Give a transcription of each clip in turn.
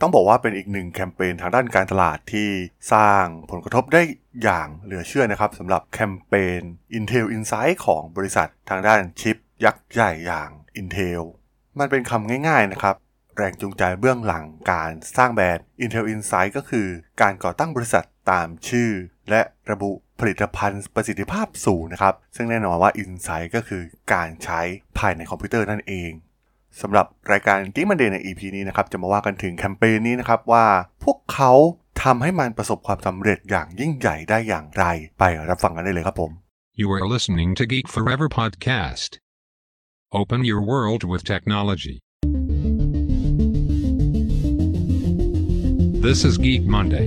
ต้องบอกว่าเป็นอีกหนึ่งแคมเปญทางด้านการตลาดที่สร้างผลกระทบได้อย่างเหลือเชื่อนะครับสำหรับแคมเปญ Intel Insight ของบริษัททางด้านชิปยักษ์ใหญ่อย่าง Intel มันเป็นคำง่ายๆนะครับ แรงจูงใจเบื้องหลังการสร้างแบรนด์ Intel Insight ก็คือการก่อตั้งบริษัทตามชื่อ และระบุผลิตภัณฑ์ประสิทธิภาพสูงนะครับ ซึ่งแน่นอนว่า Insight ก็คือการใช้ภายในคอมพิวเตอร์นั่นเอง สำหรับรายการ Geek Monday ใน EP นี้นะครับจะมาว่ากันถึงแคมเปญนี้นะครับว่าพวกเขาทำให้มันประสบความสำเร็จอย่างยิ่งใหญ่ได้อย่างไร ไปรับฟังกันได้เลยครับผม You are listening to Geek Forever podcast. Open your world with technology. This is Geek Monday.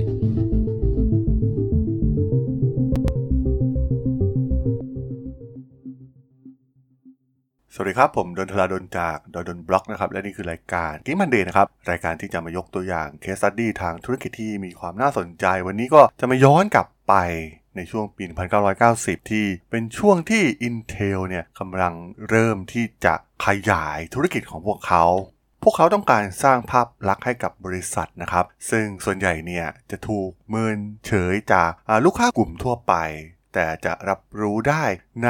สวัสดีครับ ผมธราดลจาก ด.ดล็อกนะครับและนี่คือรายการ Geek Monday นะครับ รายการที่จะมายกตัวอย่าง case study ทางธุรกิจที่มีความน่าสนใจ วันนี้ก็จะมาย้อนกลับไปในช่วงปี 1990 ที่เป็นช่วงที่ Intel เนี่ยกำลังเริ่มที่จะขยายธุรกิจของพวกเขา พวกเขาต้องการสร้างภาพลักษณ์ให้กับบริษัทนะครับ ซึ่งส่วนใหญ่เนี่ยจะถูกเมินเฉยจากลูกค้ากลุ่มทั่วไป แต่จะรับรู้ได้ใน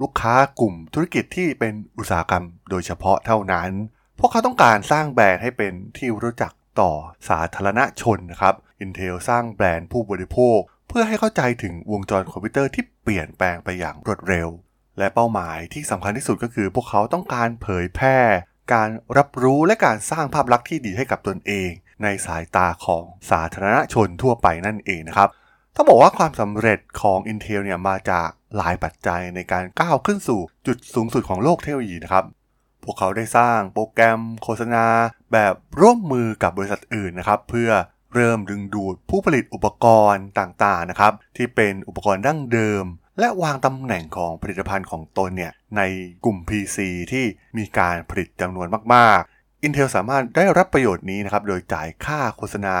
ลูกค้ากลุ่มธุรกิจที่เป็นอุตสาหกรรมโดยเฉพาะเท่านั้น พวกเขาต้องการสร้างแบรนด์ให้เป็นที่รู้จักต่อสาธารณชนนะครับ Intel สร้างแบรนด์ผู้บริโภค เพื่อให้เข้าใจถึงวงจรคอมพิวเตอร์ที่เปลี่ยนแปลงไปอย่างรวดเร็ว และเป้าหมายที่สำคัญที่สุดก็คือ พวกเขาต้องการเผยแพร่ การรับรู้และการสร้างภาพลักษณ์ที่ดีให้กับตนเอง ในสายตาของสาธารณชนทั่วไปนั่นเองนะครับ ต้องบอกว่าความสำเร็จของ Intel เนี่ยมาจากหลายปัจจัยในการก้าวขึ้นสู่จุดสูงสุดของโลกเทคโนโลยีนะครับ พวกเขาได้สร้างโปรแกรมโฆษณา แบบร่วมมือกับบริษัทอื่นนะครับ เพื่อเริ่มดึงดูดผู้ผลิตอุปกรณ์ต่างๆนะครับ ที่เป็นอุปกรณ์ดั้งเดิม และวางตำแหน่งของผลิตภัณฑ์ของตนเนี่ยในกลุ่ม PC ที่มีการผลิตจำนวนมากๆ Intel สามารถได้รับประโยชน์นี้นะครับโดยจ่ายค่าโฆษณา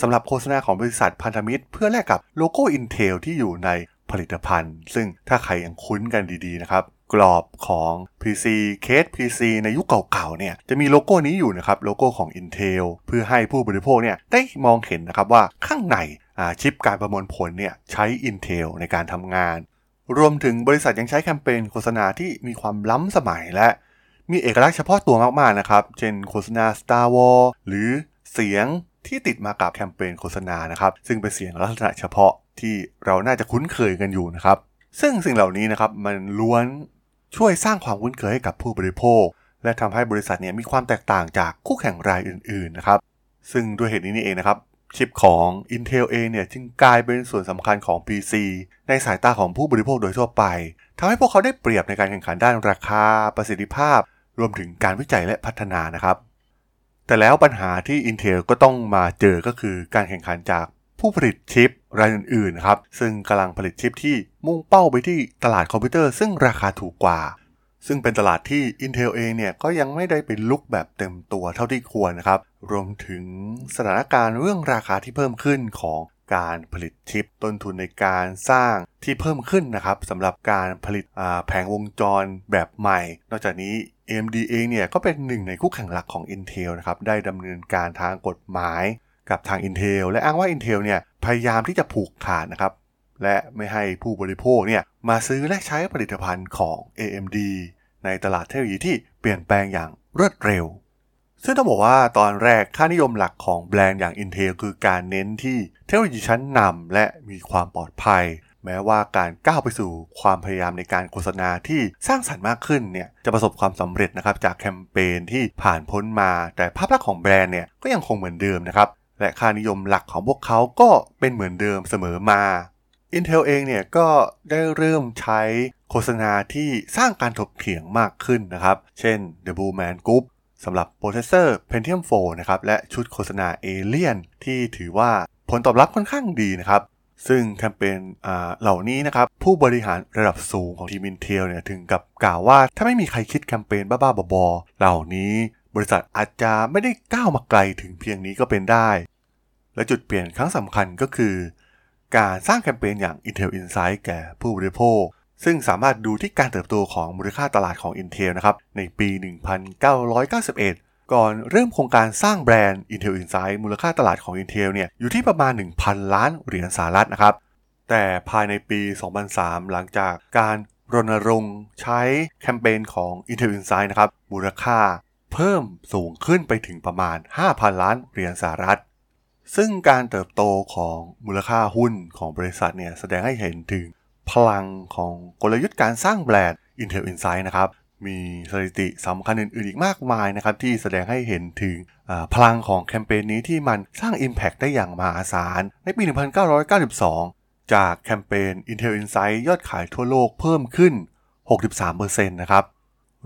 สำหรับโฆษณาของบริษัทพันธมิตร เพื่อแลกกับโลโก้ Intel ที่อยู่ในผลิตภัณฑ์ ซึ่งถ้าใครยังคุ้นกันดีๆนะครับกรอบของ PC เคส PC ในยุคเก่าๆเนี่ยจะมีโลโก้นี้อยู่นะครับโลโก้ของ Intel เพื่อให้ผู้บริโภคเนี่ยได้มองเห็นนะครับว่าข้างในชิปการประมวลผลเนี่ยใช้ Intel ในการทำงาน รวมถึงบริษัทยังใช้แคมเปญโฆษณาที่มีความล้ำสมัยและมีเอกลักษณ์เฉพาะตัวมากๆนะครับ เช่นโฆษณา Star Wars หรือเสียง ที่ติดมากับแคมเปญโฆษณานะครับ ซึ่งเป็นเสียงลักษณะเฉพาะที่เราน่าจะคุ้นเคยกันอยู่นะครับ ซึ่งสิ่งเหล่านี้นะครับมันล้วนช่วยสร้างความคุ้นเคยให้กับผู้บริโภค และทำให้บริษัทเนี่ยมีความแตกต่างจากคู่แข่งรายอื่นๆนะครับ ซึ่งด้วยเหตุนี้นี่เองนะครับชิปของ Intel เองเนี่ยจึงกลายเป็นส่วนสำคัญของ PC ในสายตาของผู้บริโภคโดยทั่วไปทำให้พวกเขาได้เปรียบในการแข่งขันด้านราคา ประสิทธิภาพ รวมถึงการวิจัยและพัฒนานะครับ แต่แล้วปัญหาที่ Intel ก็ต้องมาเจอก็คือการแข่งขันจากผู้ผลิตชิปรายอื่นๆครับซึ่งกำลังผลิตชิปที่มุ่งเป้าไปที่ตลาดคอมพิวเตอร์ซึ่งราคาถูกกว่า ซึ่งเป็นตลาดที่ Intel เองเนี่ยก็ยังไม่ได้เป็นลุกแบบเต็มตัวเท่าที่ควรนะครับ รวมถึงสถานการณ์เรื่องราคาที่เพิ่มขึ้นของ การผลิตชิป ต้นทุนในการสร้างที่เพิ่มขึ้นนะครับสำหรับการผลิตแผงวงจรแบบใหม่ นอกจากนี้ AMD เองเนี่ยก็เป็นหนึ่งในคู่แข่งหลักของ Intel นะครับได้ดำเนินการทางกฎหมายกับทาง Intel และอ้างว่า Intel เนี่ยพยายามที่จะผูกขาดนะครับและไม่ให้ผู้บริโภคเนี่ยมาซื้อและใช้ผลิตภัณฑ์ของ AMD ในตลาดเทคโนโลยีที่เปลี่ยนแปลงอย่างรวดเร็ว ซึ่งต้องบอกว่าตอนแรกค่านิยมหลักของแบรนด์อย่าง Intel คือการเน้นที่เทคโนโลยีชั้นนำและมีความปลอดภัย แม้ว่าการก้าวไปสู่ความพยายามในการโฆษณาที่สร้างสรรค์มากขึ้นเนี่ยจะประสบความสำเร็จนะครับจากแคมเปญที่ผ่านพ้นมา แต่ภาพลักษณ์ของแบรนด์เนี่ยก็ยังคงเหมือนเดิมนะครับและค่านิยมหลักของพวกเขาก็เป็นเหมือนเดิมเสมอมา Intel เองเนี่ยก็ได้เริ่มใช้โฆษณาที่สร้างการถกเถียงมากขึ้นนะครับ เช่น The Blue Man Group สำหรับโปรเซสเซอร์ Pentium 4 นะครับ และชุดโฆษณา Alien ที่ถือว่าผลตอบรับค่อนข้างดีนะครับ ซึ่งแคมเปญเหล่านี้นะครับ ผู้บริหารระดับสูงของทีม Intel เนี่ยถึงกับกล่าวว่า ถ้าไม่มีใครคิดแคมเปญบ้าๆบอๆเหล่านี้ บริษัทอาจจะไม่ได้ก้าวมาไกลถึงเพียงนี้ก็เป็นได้ และจุดเปลี่ยนครั้งสำคัญก็คือ การสร้างแคมเปญอย่าง Intel Insight แก่ผู้บริโภค ซึ่งสามารถดูที่การเติบโตของมูลค่าตลาดของ Intel นะครับ ในปี 1991 ก่อนเริ่มโครงการสร้างแบรนด์ Intel Insight มูลค่าตลาดของ Intel เนี่ยอยู่ที่ประมาณ 1,000 ล้านเหรียญสหรัฐนะครับ แต่ภายในปี 2003 หลังจากการรณรงค์ใช้แคมเปญของ Intel Insight นะครับ มูลค่าเพิ่มสูงขึ้นไปถึงประมาณ 5,000 ล้านเหรียญสหรัฐ ซึ่งการเติบโตของมูลค่าหุ้นของบริษัทเนี่ยแสดงให้เห็นถึง พลังของกลยุทธ์การสร้างแบรนด์ Intel Insight นะครับมีสถิติสำคัญอื่นๆอีกมากมายนะครับที่แสดงให้เห็นถึงพลังของแคมเปญนี้ที่มันสร้าง Impact ได้อย่างมหาศาล ในปี 1992 จากแคมเปญ Intel Insight ยอดขายทั่วโลกเพิ่มขึ้น 63%นะครับ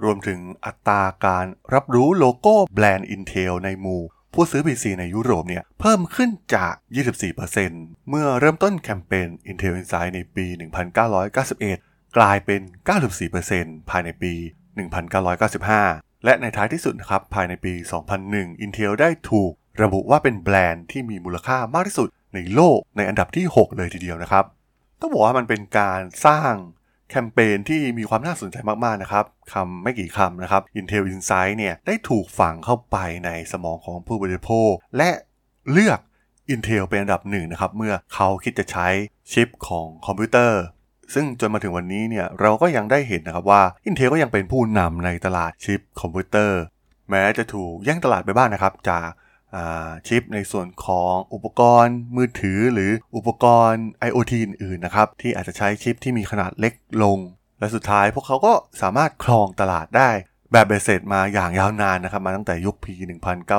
รวมถึงอัตราการรับรู้โลโก้แบรนด์ Intel ในหมู่ ผู้ซื้อ PC ในยุโรปเนี่ยเพิ่มขึ้นจาก 24%เมื่อเริ่มต้นแคมเปญ Intel Insight ในปี 1991 กลายเป็น 94%ภายในปี 1995 และในท้ายที่สุดนะครับภายในปี 2001 Intel ได้ถูกระบุว่าเป็นแบรนด์ที่มีมูลค่ามากที่สุดในโลกในอันดับที่ 6 เลยทีเดียวนะครับ ต้องบอกว่ามันเป็นการสร้าง แคมเปญที่มีความน่าสนใจมากๆนะครับคำไม่กี่คำนะครับ Intel Inside เนี่ยได้ถูกฝังเข้าไปในสมองของผู้บริโภค และเลือก Intel เป็นอันดับหนึ่งนะครับเมื่อเขาคิดจะใช้ชิปของคอมพิวเตอร์ ซึ่งจนมาถึงวันนี้เนี่ยเราก็ยังได้เห็นนะครับว่า Intel ก็ยังเป็นผู้นำในตลาดชิปคอมพิวเตอร์ แม้จะถูกแย่งตลาดไปบ้างนะครับจาก ชิปในส่วนของอุปกรณ์มือถือหรืออุปกรณ์ IoT อื่นๆนะครับ ที่อาจจะใช้ชิปที่มีขนาดเล็กลง และสุดท้ายพวกเขาก็สามารถครองตลาดได้ แบบเบสเสร็จมาอย่างยาวนานนะครับ มาตั้งแต่ยุคปี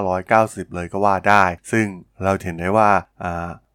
1990 เลยก็ว่าได้ ซึ่งเราเห็นได้ว่า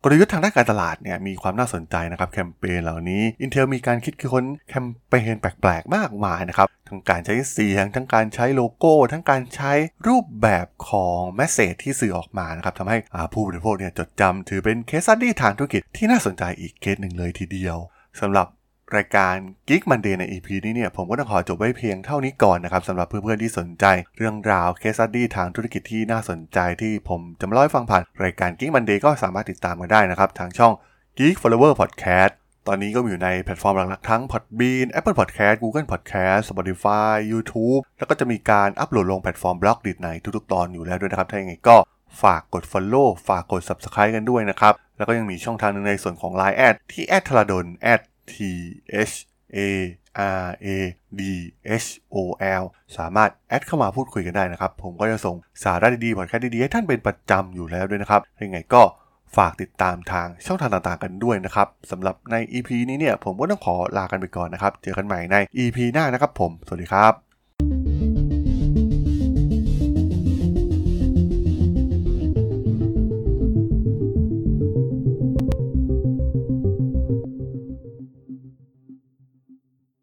กลยุทธ์ทางด้านการตลาดเนี่ยมีความน่าสนใจนะครับแคมเปญเหล่านี้ Intel มีการคิดค้นแคมเปญแปลกๆ มากมายนะครับทั้งการใช้เสียง ทั้งการใช้โลโก้ ทั้งการใช้รูปแบบของแมสเซจที่สื่อออกมานะครับทำให้ผู้บริโภคเนี่ยจดจำถือเป็น case study ทางธุรกิจที่น่าสนใจอีกเคสหนึ่งเลยทีเดียวสำหรับ รายการ Geek Monday ใน EP นี้เนี่ยผมก็ต้องขอจบไว้เพียงเท่านี้ก่อนนะครับสำหรับเพื่อนๆที่สนใจ เรื่องราว case study ทางธุรกิจที่น่าสนใจที่ผมจะมาเล่าให้ฟังผ่านรายการ Geek Monday ก็สามารถติดตามกันได้นะครับทางช่อง Geek Forever Podcast ตอนนี้ก็อยู่ในแพลตฟอร์มหลักๆทั้ง Podbean Apple Podcast Google Podcast Spotify YouTube แล้วก็จะมีการอัปโหลดลงแพลตฟอร์ม Blockdit ในทุกๆ ตอนอยู่แล้วด้วยนะครับถ้าอย่างไรก็ฝากกด Follow ฝากกด Subscribe กันด้วยนะครับแล้วก็ยังมีช่องทางนึงในส่วนของ Line แอดที่แอดทรดน t h a r a d h o l สามารถแอดเข้ามาพูดคุยกันได้นะครับ ผมก็จะส่งสาระดีๆพอดแคสต์ดีๆ ให้ท่านเป็นประจำอยู่แล้วด้วยนะครับยังไงก็ฝากติดตามทางช่องทางต่างๆกันด้วยนะครับสำหรับใน EP นี้เนี่ยผมก็ต้องขอลากันไปก่อนนะครับ เจอกันใหม่ใน EP หน้านะครับผม สวัสดีครับ